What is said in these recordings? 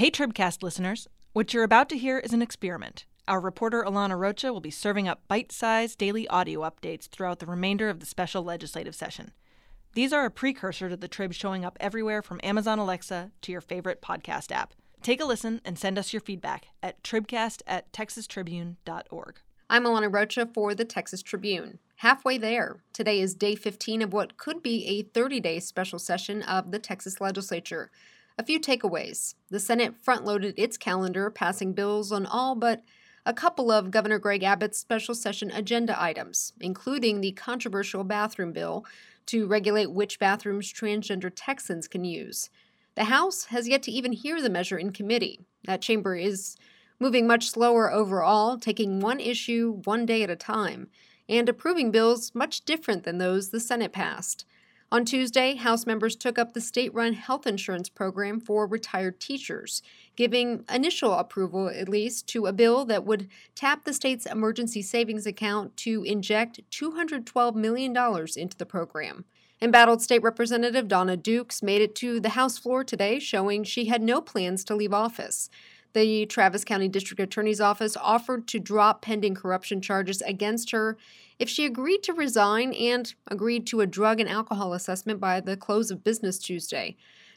Hey, Tribcast listeners. What you're about to hear is an experiment. Our reporter Alana Rocha will be serving up bite sized daily audio updates throughout the remainder of the special legislative session. These are a precursor to the Trib showing up everywhere from Amazon Alexa to your favorite podcast app. Take a listen and send us your feedback at tribcast at texastribune.org. I'm Alana Rocha for the Texas Tribune. Halfway there. Today is day 15 of what could be a 30 day special session of the Texas legislature. A few takeaways. The Senate front loaded its calendar, passing bills on all but a couple of Governor Greg Abbott's special session agenda items, including the controversial bathroom bill to regulate which bathrooms transgender Texans can use. The House has yet to even hear the measure in committee. That chamber is moving much slower overall, taking one issue one day at a time, and approving bills much different than those the Senate passed. On Tuesday, House members took up the state run health insurance program for retired teachers, giving initial approval, at least, to a bill that would tap the state's emergency savings account to inject $212 million into the program. Embattled State Representative Dawnna Dukes made it to the House floor today, showing she had no plans to leave office. The Travis County District Attorney's Office offered to drop pending corruption charges against her if she agreed to resign and agreed to a drug and alcohol assessment by the close of business Tuesday.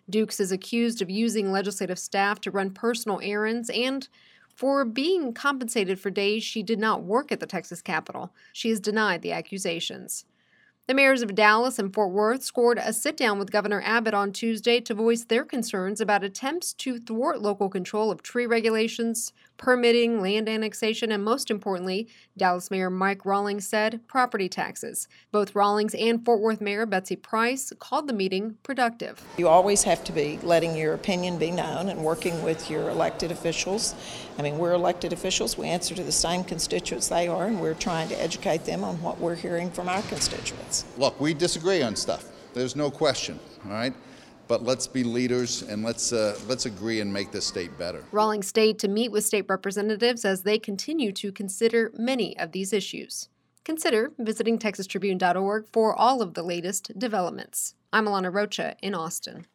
Dukes is accused of using legislative staff to run personal errands and for being compensated for days she did not work at the Texas Capitol. She has denied the accusations. The mayors of Dallas and Fort Worth scored a sit down with Governor Abbott on Tuesday to voice their concerns about attempts to thwart local control of tree regulations, permitting, land annexation, and most importantly, Dallas Mayor Mike Rawlings said property taxes. Both Rawlings and Fort Worth Mayor Betsy Price called the meeting productive. You always have to be letting your opinion be known and working with your elected officials. I mean, we're elected officials, we answer to the same constituents they are, and we're trying to educate them on what we're hearing from our constituents. Look, we disagree on stuff. There's no question, all right? but let's be leaders and let's uh, let's agree and make this state better. Rawlings stayed to meet with state representatives as they continue to consider many of these issues. Consider visiting texastribune.org for all of the latest developments. I'm Alana Rocha in Austin.